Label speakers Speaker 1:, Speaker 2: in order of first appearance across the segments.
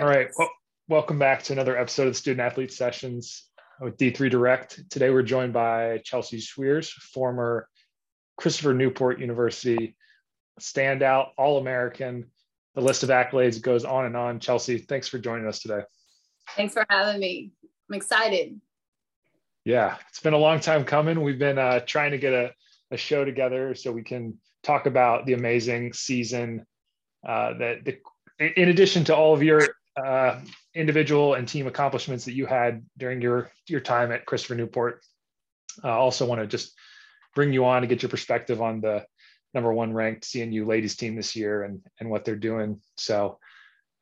Speaker 1: All right. Well, welcome back to another episode of Student Athlete Sessions with D3 Direct. Today we're joined by Chelsie Schweers, former Christopher Newport University standout, All American. The list of accolades goes on and on. Chelsea, thanks for joining us today.
Speaker 2: Thanks for having me. I'm excited.
Speaker 1: Yeah, it's been a long time coming. We've been uh, trying to get a, a show together so we can talk about the amazing season uh, that the, in addition to all of your uh, individual and team accomplishments that you had during your your time at Christopher Newport. I uh, also want to just bring you on to get your perspective on the number one ranked CNU ladies team this year and and what they're doing. So,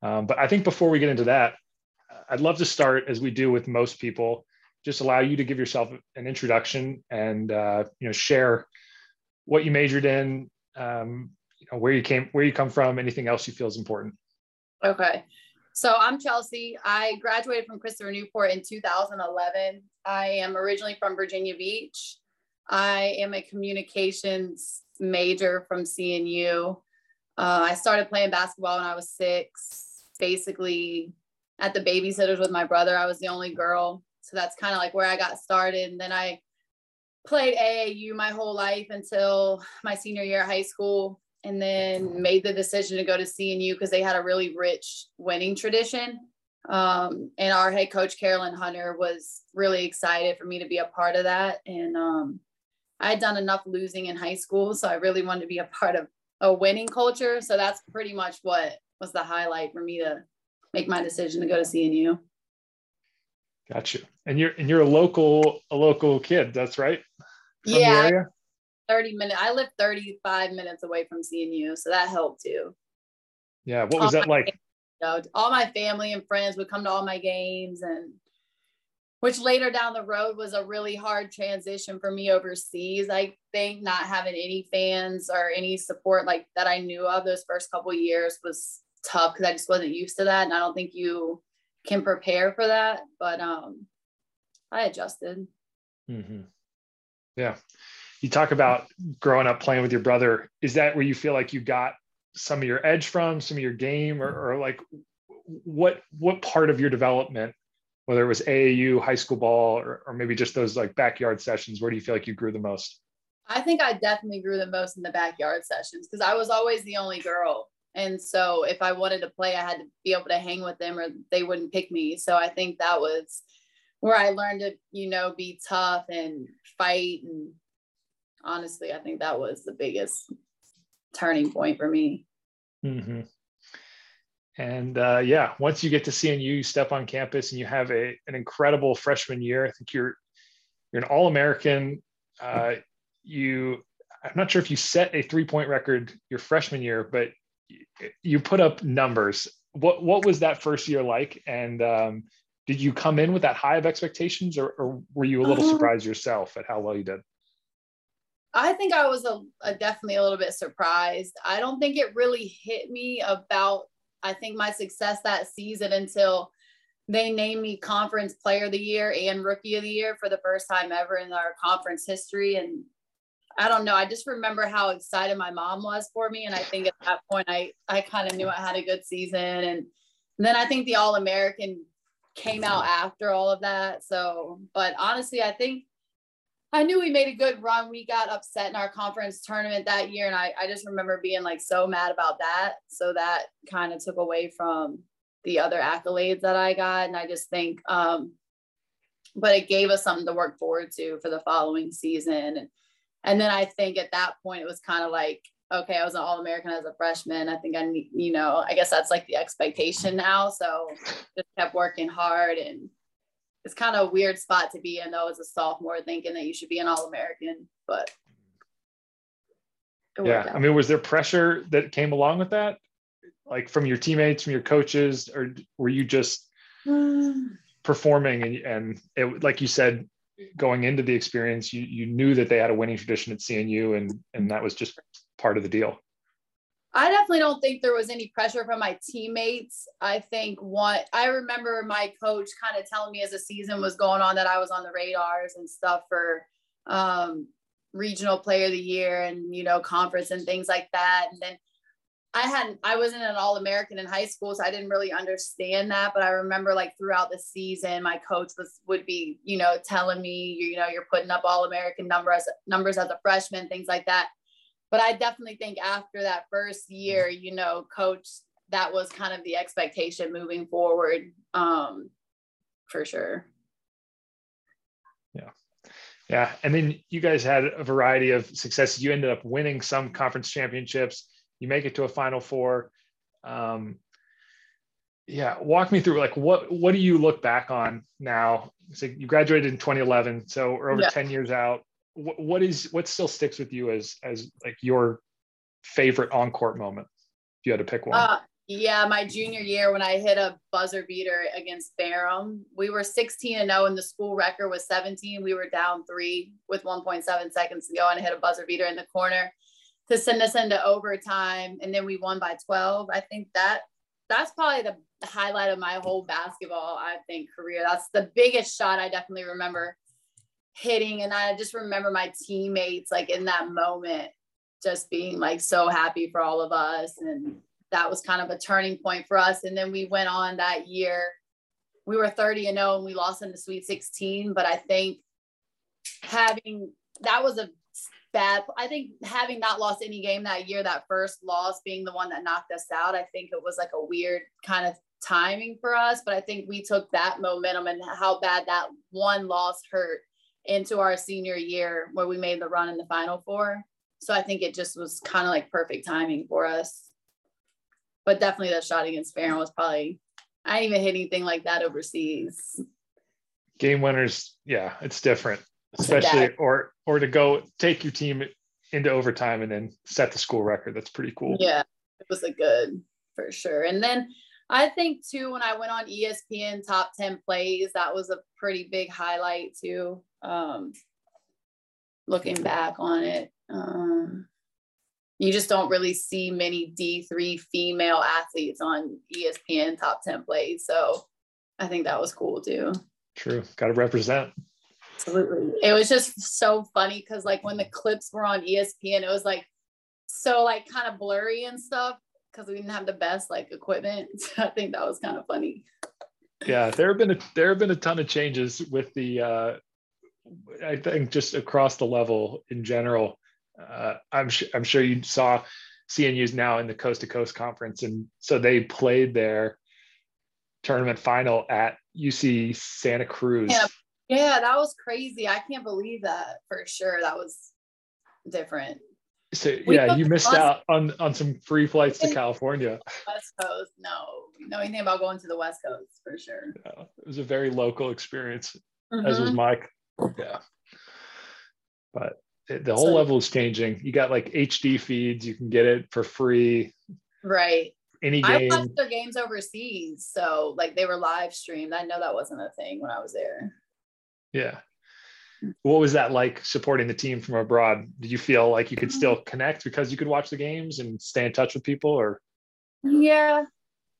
Speaker 1: um, but I think before we get into that, I'd love to start as we do with most people, just allow you to give yourself an introduction and uh, you know share what you majored in, um, you know where you came, where you come from, anything else you feel is important.
Speaker 2: Okay. So I'm Chelsie. I graduated from Christopher Newport in 2011. I am originally from Virginia Beach. I am a communications major from CNU. Uh, I started playing basketball when I was six, basically at the babysitters with my brother. I was the only girl. So that's kind of like where I got started. And then I played AAU my whole life until my senior year of high school and then made the decision to go to CNU because they had a really rich winning tradition. Um, and our head coach, Carolyn Hunter, was really excited for me to be a part of that. And um, I had done enough losing in high school, so I really wanted to be a part of a winning culture. So that's pretty much what was the highlight for me to make my decision to go to CNU.
Speaker 1: Gotcha. And you're and you're a local a local kid, that's right?
Speaker 2: From yeah. 30 minutes. I live 35 minutes away from CNU, so that helped too.
Speaker 1: Yeah. What was all that like?
Speaker 2: you know, all my family and friends would come to all my games and which later down the road was a really hard transition for me overseas. I think not having any fans or any support like that I knew of those first couple years was tough because I just wasn't used to that. And I don't think you can prepare for that. But um I adjusted.
Speaker 1: Mm-hmm. Yeah you talk about growing up playing with your brother. Is that where you feel like you got some of your edge from, some of your game, or, or like what what part of your development, whether it was AAU, high school ball, or, or maybe just those like backyard sessions, where do you feel like you grew the most?
Speaker 2: I think I definitely grew the most in the backyard sessions because I was always the only girl. And so if I wanted to play, I had to be able to hang with them or they wouldn't pick me. So I think that was where I learned to, you know, be tough and fight and honestly, I think that was the biggest turning point for me.
Speaker 1: Mm-hmm. And uh, yeah, once you get to CNU, you step on campus and you have a, an incredible freshman year. I think you're you're an All American. Uh, you, I'm not sure if you set a three point record your freshman year, but you put up numbers. What what was that first year like? And um, did you come in with that high of expectations, or, or were you a little um, surprised yourself at how well you did?
Speaker 2: I think I was a, a, definitely a little bit surprised. I don't think it really hit me about I think my success that season until they named me conference player of the year and rookie of the year for the first time ever in our conference history and I don't know. I just remember how excited my mom was for me and I think at that point I I kind of knew I had a good season and, and then I think the all American came out after all of that. So, but honestly, I think I knew we made a good run. We got upset in our conference tournament that year. And I, I just remember being like so mad about that. So that kind of took away from the other accolades that I got. And I just think, um, but it gave us something to work forward to for the following season. And, and then I think at that point, it was kind of like, okay, I was an All American as a freshman. I think I, need, you know, I guess that's like the expectation now. So just kept working hard and it's kind of a weird spot to be in though as a sophomore thinking that you should be an all-american but
Speaker 1: yeah i mean was there pressure that came along with that? Like from your teammates from your coaches or were you just performing and, and it, like you said going into the experience you, you knew that they had a winning tradition at cnu and and that was just part of the deal
Speaker 2: I definitely don't think there was any pressure from my teammates. I think what I remember my coach kind of telling me as the season was going on that I was on the radars and stuff for um, regional player of the year and, you know, conference and things like that. And then I hadn't, I wasn't an All American in high school, so I didn't really understand that. But I remember like throughout the season, my coach was would be, you know, telling me, you know, you're putting up All American numbers numbers as a freshman, things like that. But I definitely think after that first year, you know, coach, that was kind of the expectation moving forward, um, for sure.
Speaker 1: Yeah. Yeah. And then you guys had a variety of successes. You ended up winning some conference championships you make it to a final four um, yeah walk me through like what what do you look back on now so you graduated in 2011 so we're over yeah. 10 years out what, what is what still sticks with you as as like your favorite on-court moment? If you had to pick one. Uh,
Speaker 2: yeah my junior year when i hit a buzzer beater against Ferrum we were 16 and 0 and the school record was 17 we were down three with 1.7 seconds to go and I hit a buzzer beater in the corner to send us into overtime and then we won by 12 i think that that's probably the highlight of my whole basketball i think career. That's the biggest shot i definitely remember hitting and i just remember my teammates like in that moment just being like so happy for all of us and that was kind of a turning point for us and then we went on that year we were 30 and 0 and we lost in the sweet 16 but i think having that was a bad. I think having not lost any game that year, that first loss being the one that knocked us out, I think it was like a weird kind of timing for us. But I think we took that momentum and how bad that one loss hurt into our senior year where we made the run in the final four. So I think it just was kind of like perfect timing for us. But definitely that shot against Ferrum was probably I didn't even hit anything like that overseas.
Speaker 1: Game winners, yeah, it's different especially or or to go take your team into overtime and then set the school record. That's pretty cool.
Speaker 2: Yeah, it was a good for sure. And then I think too, when I went on ESPN top 10 plays, that was a pretty big highlight too. Um, looking back on it, um, you just don't really see many D3 female athletes on ESPN top 10 plays. So I think that was cool too.
Speaker 1: True. Got to represent.
Speaker 2: Absolutely. It was just so funny because like when the clips were on ESPN, it was like so like kind of blurry and stuff because we didn't have the best like equipment. So I think that was kind of funny.
Speaker 1: Yeah, there have been a there have been a ton of changes with the uh I think just across the level in general. Uh, I'm sh- I'm sure you saw CNU's now in the Coast to Coast conference, and so they played their tournament final at UC Santa Cruz.
Speaker 2: Yeah, yeah, that was crazy. I can't believe that for sure. That was different.
Speaker 1: So we yeah, you missed out on on some free flights to California.
Speaker 2: West Coast, no, no anything about going to the West Coast for sure.
Speaker 1: Yeah, it was a very local experience, mm-hmm. as was mm-hmm. Mike. Yeah, but it, the whole so, level is changing. You got like HD feeds; you can get it for free.
Speaker 2: Right.
Speaker 1: Any game.
Speaker 2: I watched their games overseas, so like they were live streamed. I know that wasn't a thing when I was there.
Speaker 1: Yeah. What was that like supporting the team from abroad? Did you feel like you could mm-hmm. still connect because you could watch the games and stay in touch with people or?
Speaker 2: Yeah,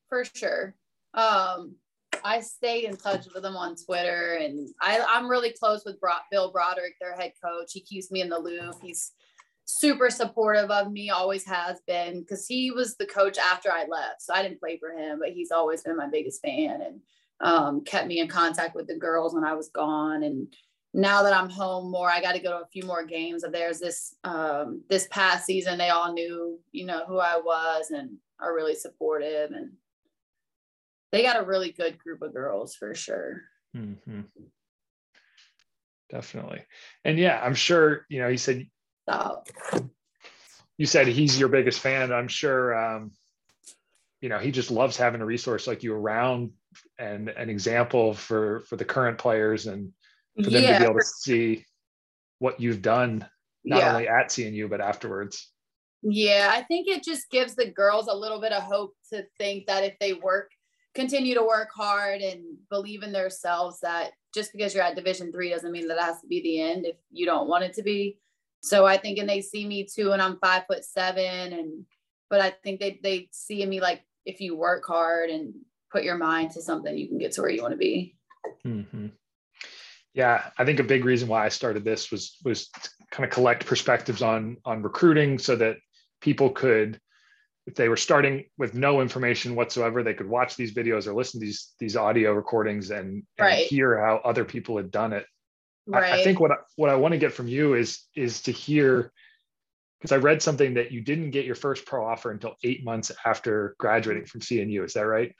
Speaker 2: for sure. Um, I stayed in touch with them on Twitter and I, I'm really close with Bro- Bill Broderick, their head coach. He keeps me in the loop. He's super supportive of me, always has been, because he was the coach after I left. So I didn't play for him, but he's always been my biggest fan. And um, kept me in contact with the girls when I was gone. And now that I'm home more, I got to go to a few more games of theirs this um, this past season. They all knew, you know, who I was and are really supportive. And they got a really good group of girls for sure.
Speaker 1: Mm-hmm. Definitely. And yeah, I'm sure, you know, he said, Stop. you said he's your biggest fan. I'm sure, um, you know, he just loves having a resource like you around and an example for for the current players and for them yeah. to be able to see what you've done not yeah. only at CNU but afterwards.
Speaker 2: Yeah, I think it just gives the girls a little bit of hope to think that if they work, continue to work hard and believe in themselves, that just because you're at Division three doesn't mean that it has to be the end if you don't want it to be. So I think, and they see me too, and I'm five foot seven, and but I think they they see me like if you work hard and put your mind to something, you can get to where you want to be.
Speaker 1: Mm-hmm. Yeah, I think a big reason why I started this was was to kind of collect perspectives on on recruiting, so that people could if they were starting with no information whatsoever, they could watch these videos or listen to these these audio recordings and, and
Speaker 2: Right.
Speaker 1: hear how other people had done it. I-
Speaker 2: Right.
Speaker 1: I, think what I, what I want to get from you is is to hear because I read something that you didn't get your first pro offer until eight months after graduating from CNU. Is that right?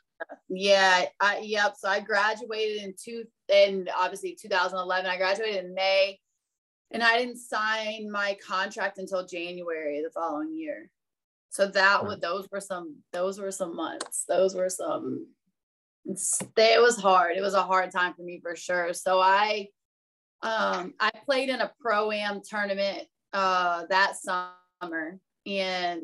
Speaker 2: Yeah, I yep. So I graduated in two in obviously 2011. I graduated in May, and I didn't sign my contract until January the following year. So that was those were some those were some months. Those were some. It was hard. It was a hard time for me for sure. So I, um, I played in a pro am tournament uh that summer, and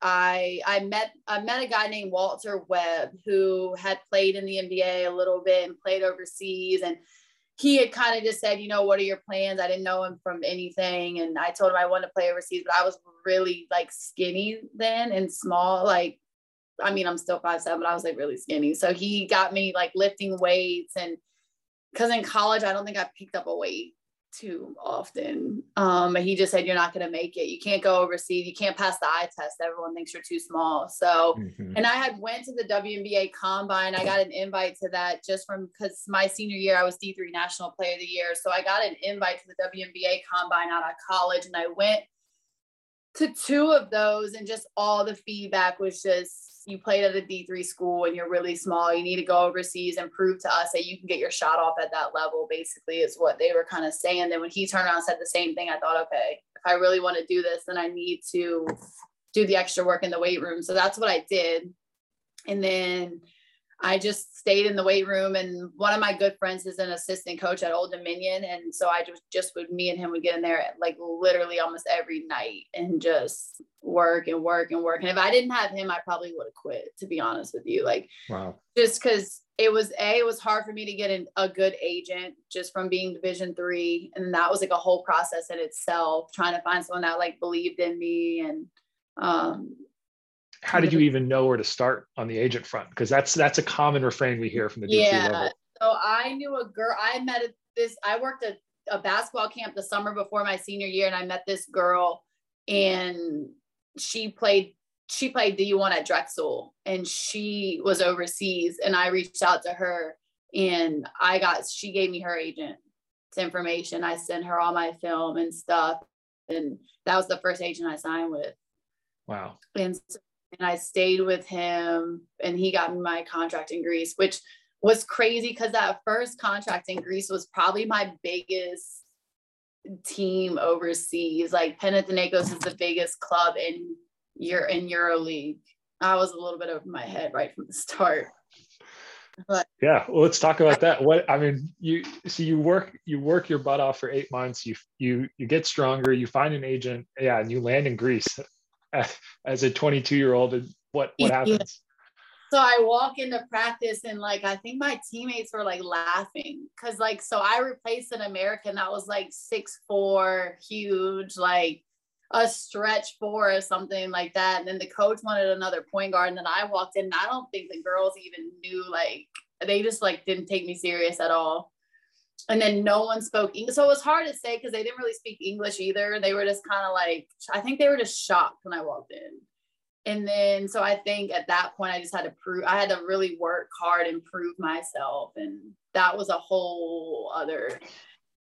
Speaker 2: I I met I met a guy named Walter Webb who had played in the NBA a little bit and played overseas and he had kind of just said, you know, what are your plans? I didn't know him from anything and I told him I wanted to play overseas, but I was really like skinny then and small like I mean, I'm still five seven, but I was like really skinny. So he got me like lifting weights and because in college I don't think I picked up a weight too often. Um, and he just said, You're not going to make it. You can't go overseas. You can't pass the eye test. Everyone thinks you're too small. So,
Speaker 1: Mhm.
Speaker 2: and I had went to the WNBA combine. I got an invite to that just from because my senior year I was D3 National Player of the Year. So I got an invite to the WNBA combine out of college and I went to two of those and just all the feedback was just you played at a D3 school and you're really small. You need to go overseas and prove to us that you can get your shot off at that level, basically, is what they were kind of saying. Then when he turned around and said the same thing, I thought, okay, if I really want to do this, then I need to do the extra work in the weight room. So that's what I did. And then I just stayed in the weight room. And one of my good friends is an assistant coach at Old Dominion. And so I just, just would, me and him would get in there like literally almost every night and just work and work and work. And if I didn't have him, I probably would have quit, to be honest with you. Like,
Speaker 1: Wow.
Speaker 2: just because it was a it was hard for me to get an, a good agent just from being division three and that was like a whole process in itself trying to find someone that like believed in me and um
Speaker 1: How did you even know where to start on the agent front? Because that's that's a common refrain we hear from the D3
Speaker 2: yeah
Speaker 1: level.
Speaker 2: so i knew a girl i met this i worked at a basketball camp the summer before my senior year and i met this girl and she played she played D1 at Drexel and she was overseas and I reached out to her and I got she gave me her agent's information. I sent her all my film and stuff and that was the first agent I signed with.
Speaker 1: Wow.
Speaker 2: And so- and I stayed with him and he got my contract in Greece, which was crazy because that first contract in Greece was probably my biggest team overseas. Like Panathinaikos is the biggest club in Euro in EuroLeague. I was a little bit over my head right from the start.
Speaker 1: Yeah. Well, let's talk about that. What I mean, you so you work you work your butt off for eight months. You you you get stronger. You find an agent. Yeah, and you land in Greece as a 22 year old. And what what happens?
Speaker 2: So I walk into practice and like I think my teammates were like laughing because like so I replaced an American that was like six four, huge, like a stretch four or something like that. And then the coach wanted another point guard. And then I walked in and I don't think the girls even knew like they just like didn't take me serious at all. And then no one spoke English. So it was hard to say because they didn't really speak English either. They were just kind of like, I think they were just shocked when I walked in. And then, so I think at that point, I just had to prove, I had to really work hard and prove myself. And that was a whole other,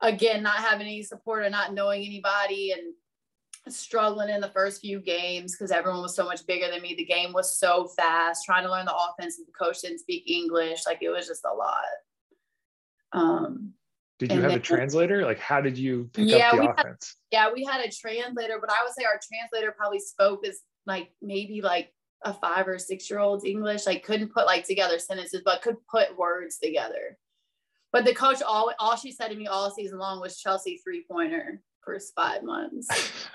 Speaker 2: again, not having any support or not knowing anybody and struggling in the first few games because everyone was so much bigger than me. The game was so fast, trying to learn the offense. and The coach didn't speak English. Like it was just a lot. Um,
Speaker 1: Did you
Speaker 2: And
Speaker 1: have a translator? Like, how did you pick
Speaker 2: Yeah,
Speaker 1: up the
Speaker 2: we had- yeah, we had a translator, but I would say our translator probably spoke as like maybe like a five or six year old's English. Like couldn't put like together sentences, but could put words together. But the coach all all she said to me all season long was Chelsie three pointer first five months.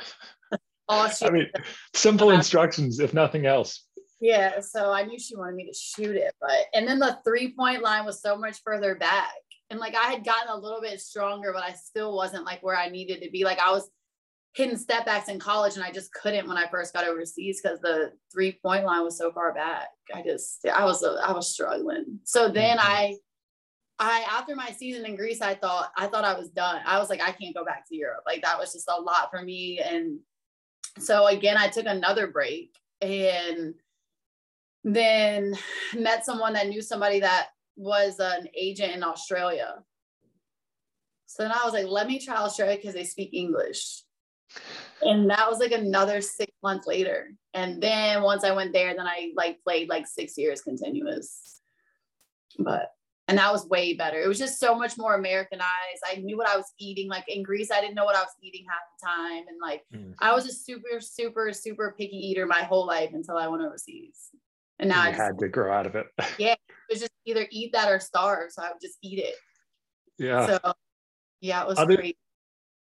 Speaker 2: All she
Speaker 1: I mean, simple uh-huh. instructions, if nothing else.
Speaker 2: yeah, so I knew she wanted me to shoot it, but and then the three point line was so much further back. And like I had gotten a little bit stronger, but I still wasn't like where I needed to be. Like I was hitting step backs in college and I just couldn't when I first got overseas because the three point line was so far back. I just I was I was struggling. So then
Speaker 1: Mhm.
Speaker 2: I I after my season in Greece, I thought I thought I was done. I was like, I can't go back to Europe. Like that was just a lot for me. And so again, I took another break and then met someone that knew somebody that was an agent in Australia. So then I was like, let me try Australia because they speak English. And that was like another six months later. And then once I went there, then I like played like six years continuous. But and that was way better. It was just so much more Americanized. I knew what I was eating. Like in Greece, I didn't know what I was eating half the time, and like mm. I was a super, super, super picky eater my whole life until I went overseas.
Speaker 1: And now I just, had to grow out of it.
Speaker 2: yeah, it was just either eat that or starve. So I would just eat it.
Speaker 1: Yeah.
Speaker 2: So yeah, it was other, great.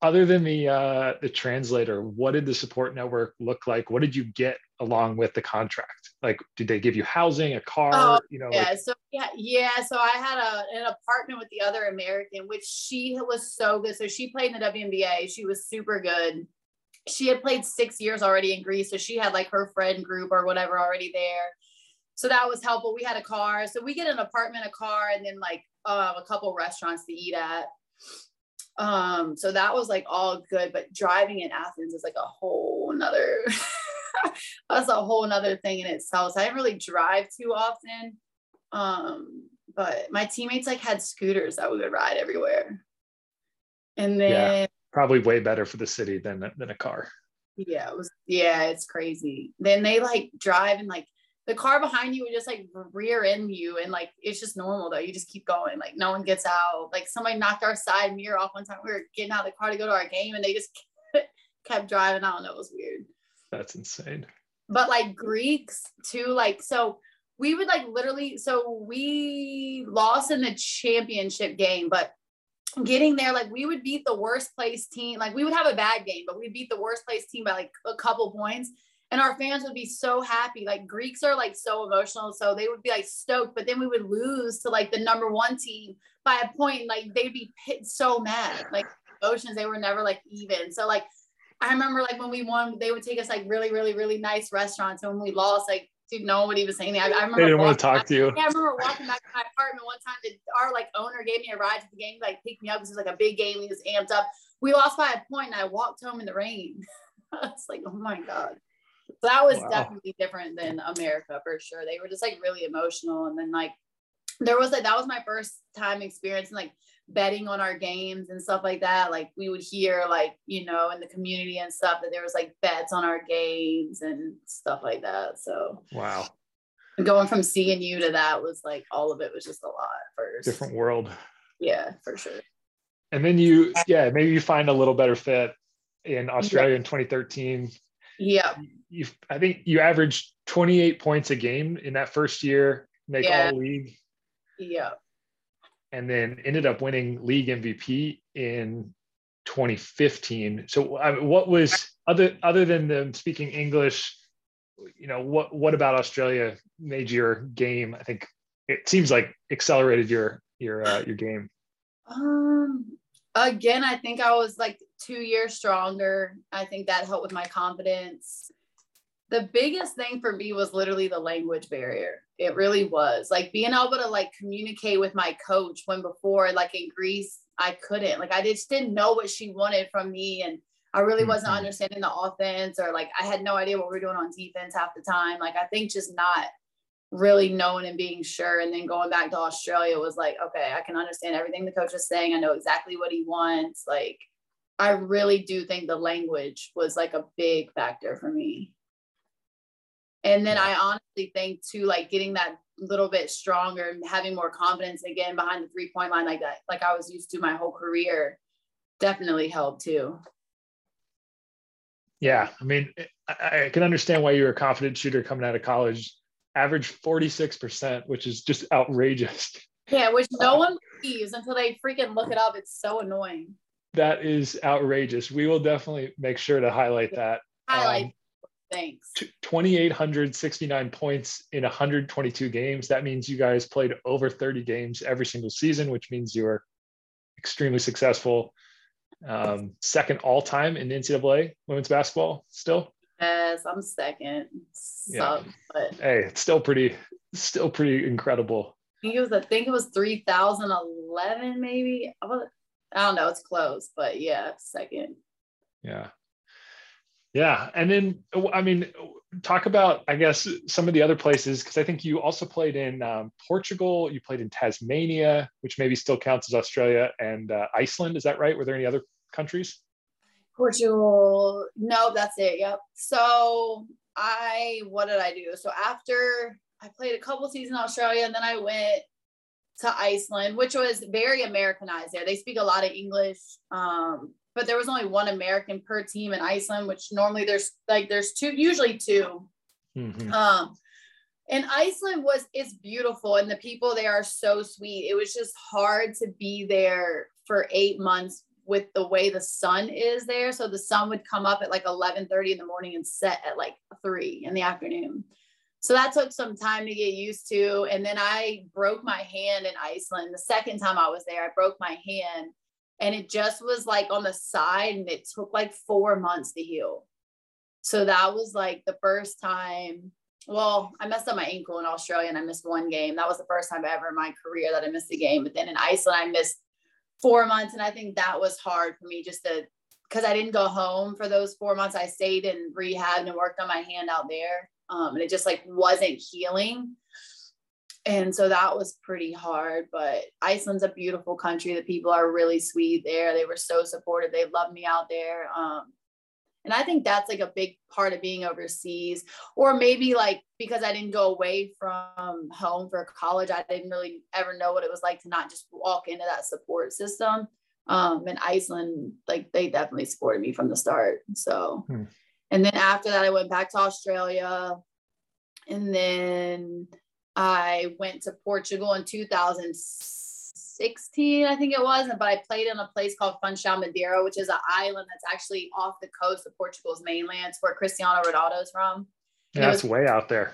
Speaker 1: Other than the uh, the translator, what did the support network look like? What did you get along with the contract? Like, did they give you housing, a car?
Speaker 2: Oh,
Speaker 1: you know,
Speaker 2: yeah.
Speaker 1: Like...
Speaker 2: so yeah, yeah. So I had a, an apartment with the other American, which she was so good. So she played in the WNBA. She was super good. She had played six years already in Greece, so she had like her friend group or whatever already there. So that was helpful. We had a car, so we get an apartment, a car, and then like uh, a couple restaurants to eat at. Um, so that was like all good, but driving in Athens is like a whole nother that's a whole nother thing in itself. So I didn't really drive too often. Um, but my teammates like had scooters that we would ride everywhere. And then yeah,
Speaker 1: probably way better for the city than than a car.
Speaker 2: Yeah, it was yeah, it's crazy. Then they like drive and like the car behind you would just like rear end you and like it's just normal though. You just keep going. Like no one gets out. Like somebody knocked our side mirror off one time. We were getting out of the car to go to our game and they just kept driving. I don't know, it was weird.
Speaker 1: That's insane.
Speaker 2: But like Greeks too, like so we would like literally so we lost in the championship game, but getting there, like we would beat the worst place team. Like we would have a bad game, but we beat the worst place team by like a couple points. And our fans would be so happy. Like Greeks are like so emotional. So they would be like stoked, but then we would lose to like the number one team by a point. Like they'd be pit- so mad. Like emotions, they were never like even. So like I remember like when we won, they would take us like really, really, really nice restaurants. And when we lost, like, dude, no one would even say anything. I, I remember
Speaker 1: they didn't want to talk
Speaker 2: back,
Speaker 1: to you.
Speaker 2: Yeah, I remember walking back to my apartment one time. That our like owner gave me a ride to the game, like picked me up. This was like a big game. He was amped up. We lost by a point, and I walked home in the rain. It's like, oh my god. So that was wow. definitely different than America for sure. They were just like really emotional, and then like there was like that was my first time experiencing like betting on our games and stuff like that. Like we would hear like, you know, in the community and stuff that there was like bets on our games and stuff like that. So
Speaker 1: wow.
Speaker 2: Going from CNU to that was like all of it was just a lot first.
Speaker 1: Different world.
Speaker 2: Yeah, for sure.
Speaker 1: And then you, yeah, maybe you find a little better fit in Australia yeah. in 2013.
Speaker 2: Yeah.
Speaker 1: You, I think you averaged 28 points a game in that first year, make yeah. all league.
Speaker 2: Yeah
Speaker 1: and then ended up winning league MVP in 2015. So, I mean, what was other other than them speaking English? You know, what what about Australia made your game? I think it seems like accelerated your your uh, your game.
Speaker 2: Um, again, I think I was like two years stronger. I think that helped with my confidence the biggest thing for me was literally the language barrier. It really was like being able to like communicate with my coach when before, like in Greece, I couldn't. Like I just didn't know what she wanted from me. And I really mm-hmm. wasn't understanding the offense or like I had no idea what we were doing on defense half the time. Like I think just not really knowing and being sure. And then going back to Australia was like, okay, I can understand everything the coach is saying. I know exactly what he wants. Like I really do think the language was like a big factor for me. And then I honestly think too, like getting that little bit stronger and having more confidence again behind the three point line like that, like I was used to my whole career, definitely helped too.
Speaker 1: Yeah, I mean, I, I can understand why you're a confident shooter coming out of college. Average 46%, which is just outrageous.
Speaker 2: Yeah, which no uh, one believes until they freaking look it up. It's so annoying.
Speaker 1: That is outrageous. We will definitely make sure to highlight that.
Speaker 2: Highlight. Um, Thanks.
Speaker 1: 2,869 points in 122 games. That means you guys played over 30 games every single season, which means you are extremely successful. Um, second all time in NCAA women's basketball still.
Speaker 2: Yes, I'm second.
Speaker 1: yeah. but hey, it's still pretty, still pretty incredible.
Speaker 2: I think it was, I think it was 3011, maybe. I don't know. It's close, but yeah, second.
Speaker 1: Yeah Yeah, and then I mean, talk about I guess some of the other places because I think you also played in um, Portugal. You played in Tasmania, which maybe still counts as Australia, and uh, Iceland. Is that right? Were there any other countries?
Speaker 2: Portugal. No, that's it. Yep. So I what did I do? So after I played a couple seasons in Australia, and then I went to Iceland, which was very Americanized there. They speak a lot of English. Um, but there was only one American per team in Iceland, which normally there's like there's two, usually 2 mm-hmm. Um, and Iceland was it's beautiful, and the people there are so sweet. It was just hard to be there for eight months with the way the sun is there. So the sun would come up at like 11 30 in the morning and set at like three in the afternoon. So that took some time to get used to. And then I broke my hand in Iceland. The second time I was there, I broke my hand and it just was like on the side and it took like four months to heal. So that was like the first time. Well, I messed up my ankle in Australia and I missed one game. That was the first time ever in my career that I missed a game. But then in Iceland, I missed four months. And I think that was hard for me just to, because I didn't go home for those four months. I stayed in rehab and worked on my hand out there. Um, and it just like wasn't healing. And so that was pretty hard but iceland's a beautiful country. The people are really sweet there. They were so supportive. They loved me out there um, and i think that's like a big part of being overseas. Or maybe like because i didn't go away from home for college i didn't really ever know what it was like to not just walk into that support system um, in iceland like they definitely supported me from the start so. Hmm. And then after that i went back to australia and then I went to Portugal in 2016, I think it was, but I played in a place called Funchal Madeira, which is an island that's actually off the coast of Portugal's mainland. It's where Cristiano Ronaldo is from.
Speaker 1: Yeah, it's way out there.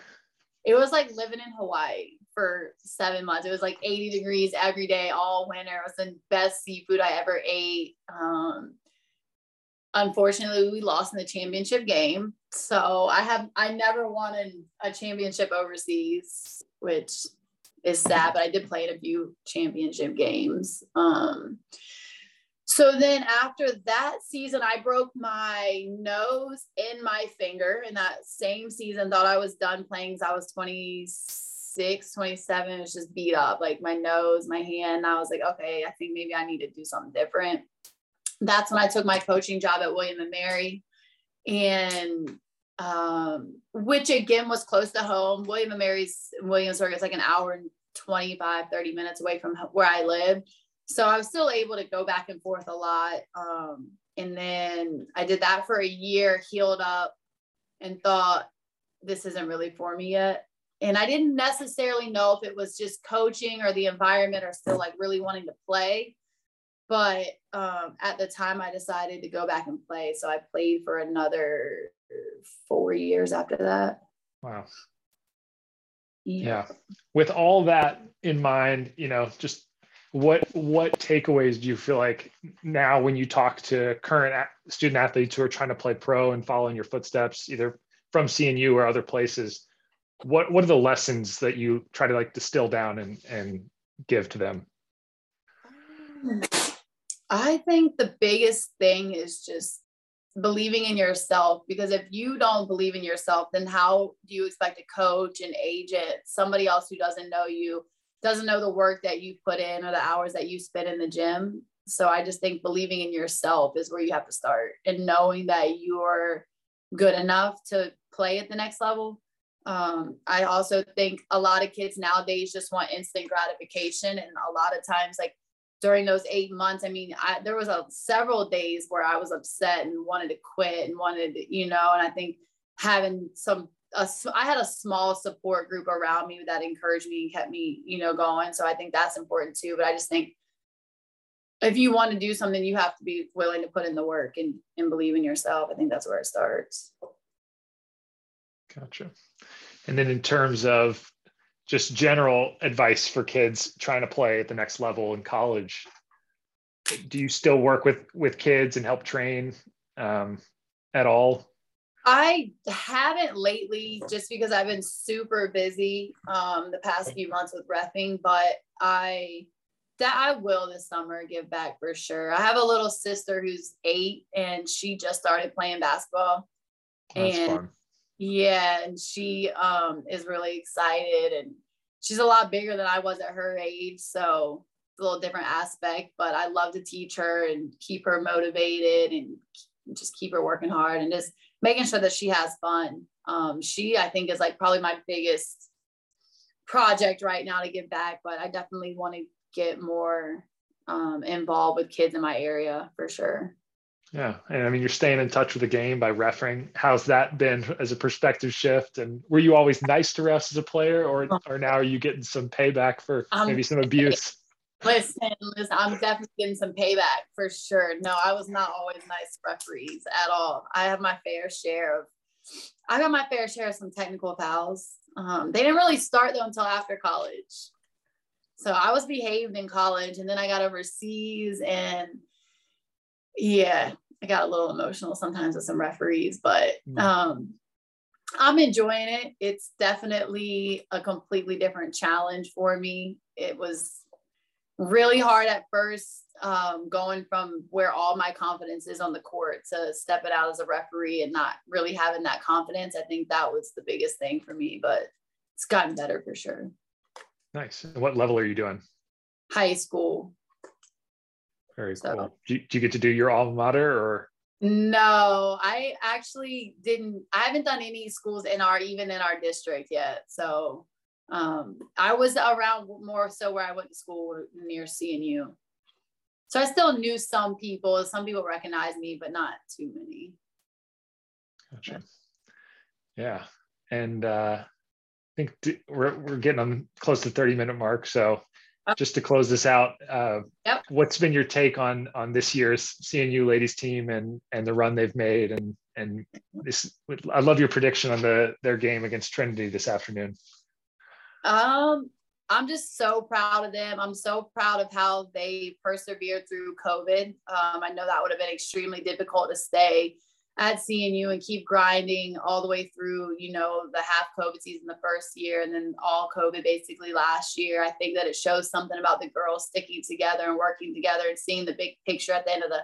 Speaker 2: It was like living in Hawaii for seven months. It was like 80 degrees every day, all winter. It was the best seafood I ever ate. Um, unfortunately we lost in the championship game. So i have i never won a championship overseas which is sad but i did play in a few championship games. Um, so then after that season i broke my nose in my finger. In that same season thought i was done playing i was 26 27 it was just beat up. Like my nose my hand i was like okay i think maybe i need to do something different that's when I took my coaching job at William and Mary, and um, which again was close to home. William and Mary's Williamsburg is like an hour and 25, 30 minutes away from where I live. So I was still able to go back and forth a lot. Um, and then I did that for a year, healed up, and thought this isn't really for me yet. And I didn't necessarily know if it was just coaching or the environment or still like really wanting to play but um, at the time i decided to go back and play so i played for another four years after that.
Speaker 1: Wow. Yeah. yeah. With all that in mind you know just what what takeaways do you feel like now when you talk to current student athletes who are trying to play pro and follow in your footsteps either from cnu or other places what what are the lessons that you try to like distill down and and give to them
Speaker 2: I think the biggest thing is just believing in yourself because if you don't believe in yourself then how do you expect a coach an agent somebody else who doesn't know you doesn't know the work that you put in or the hours that you spend in the gym. So i just think believing in yourself is where you have to start and knowing that you're good enough to play at the next level. Um, i also think a lot of kids nowadays just want instant gratification and a lot of times like during those eight months, I mean, I, there was a several days where I was upset and wanted to quit and wanted, to, you know, and I think having some, a, I had a small support group around me that encouraged me and kept me, you know, going. So I think that's important too. But I just think if you want to do something, you have to be willing to put in the work and, and believe in yourself. I think that's where it starts.
Speaker 1: Gotcha. And then in terms of just general advice for kids trying to play at the next level in college. Do you still work with with kids and help train um, at all?
Speaker 2: I haven't lately just because i've been super busy um, the past few months with refing but i that i will this summer give back for sure. I have a little sister who's eight and she just started playing basketball.
Speaker 1: That's and fun.
Speaker 2: Yeah, and she um is really excited and she's a lot bigger than I was at her age. So it's a little different aspect, but I love to teach her and keep her motivated and just keep her working hard and just making sure that she has fun. Um, she, I think, is like probably my biggest project right now to give back, but I definitely want to get more um, involved with kids in my area for sure.
Speaker 1: Yeah. And I mean, you're staying in touch with the game by refereeing. How's that been as a perspective shift? And were you always nice to refs as a player or, or now are you getting some payback for um, maybe some abuse?
Speaker 2: Listen, listen, I'm definitely getting some payback for sure. No, I was not always nice referees at all. I have my fair share of, I got my fair share of some technical fouls. Um, they didn't really start though until after college. So I was behaved in college and then I got overseas and yeah, I got a little emotional sometimes with some referees, but mm. um, I'm enjoying it. It's definitely a completely different challenge for me. It was really hard at first, um, going from where all my confidence is on the court to step it out as a referee and not really having that confidence. I think that was the biggest thing for me, but it's gotten better for sure.
Speaker 1: Nice. What level are you doing?
Speaker 2: High school.
Speaker 1: Very so, cool. Do you, do you get to do your alma mater or?
Speaker 2: No, I actually didn't. I haven't done any schools in our even in our district yet. So um, I was around more so where I went to school near CNU. So I still knew some people. Some people recognized me, but not too many.
Speaker 1: Gotcha. Yeah, and uh, I think we're we're getting on close to 30 minute mark. So just to close this out, uh, yep. what's been your take on on this year's CNU ladies team and and the run they've made and and this? I love your prediction on the their game against Trinity this afternoon.
Speaker 2: Um, I'm just so proud of them. I'm so proud of how they persevered through COVID. Um, I know that would have been extremely difficult to stay at CNU and keep grinding all the way through, you know, the half COVID season the first year and then all COVID basically last year. I think that it shows something about the girls sticking together and working together and seeing the big picture at the end of the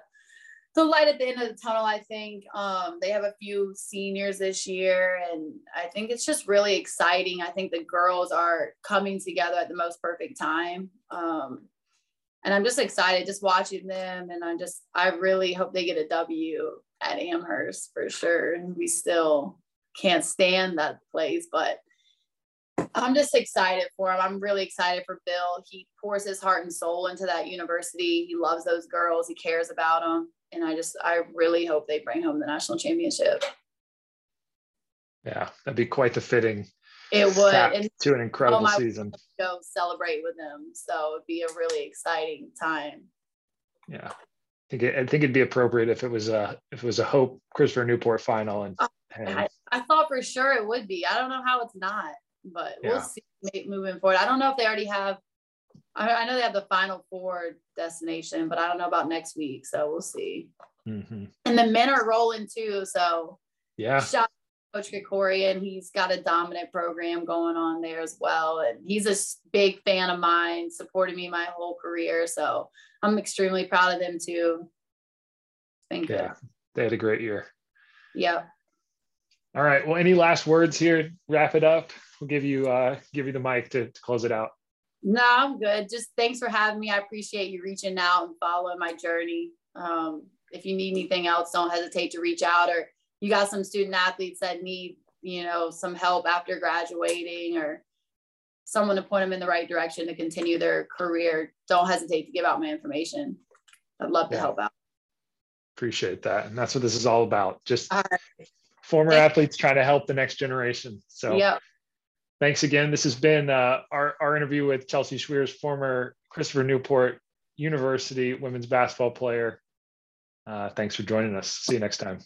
Speaker 2: the light at the end of the tunnel. I think um, they have a few seniors this year, and I think it's just really exciting. I think the girls are coming together at the most perfect time. Um, and I'm just excited just watching them. And I just, I really hope they get a W at Amherst for sure. And we still can't stand that place, but I'm just excited for him. I'm really excited for Bill. He pours his heart and soul into that university. He loves those girls. He cares about them. And I just, I really hope they bring home the national championship.
Speaker 1: Yeah, that'd be quite the fitting.
Speaker 2: It would. And
Speaker 1: to an incredible season.
Speaker 2: Go celebrate with them. So it'd be a really exciting time.
Speaker 1: Yeah. I think, it, I think it'd be appropriate if it was a if it was a Hope Christopher Newport final and,
Speaker 2: oh, I, I, thought for sure it would be. I don't know how it's not, but yeah. we'll see moving forward. I don't know if they already have. I, I, know they have the Final Four destination, but I don't know about next week, so we'll see. Mm-hmm. And the men are rolling too, so
Speaker 1: yeah.
Speaker 2: Shout Coach Krikorian. He's got a dominant program going on there as well. And he's a big fan of mine, supported me my whole career. So I'm extremely proud of them too. Thank
Speaker 1: yeah, you. They had a great year.
Speaker 2: Yep.
Speaker 1: All right. Well, any last words here? Wrap it up. We'll give you uh give you the mic to, to close it out.
Speaker 2: No, I'm good. Just thanks for having me. I appreciate you reaching out and following my journey. Um, if you need anything else, don't hesitate to reach out or you got some student athletes that need, you know, some help after graduating or someone to point them in the right direction to continue their career, don't hesitate to give out my information. I'd love to yeah. help out.
Speaker 1: Appreciate that. And that's what this is all about. Just right. former Thanks. athletes trying to help the next generation. So
Speaker 2: yeah.
Speaker 1: thanks again. This has been uh, our, our interview with Chelsie Schweers, former Christopher Newport University women's basketball player. Uh, thanks for joining us. See you next time.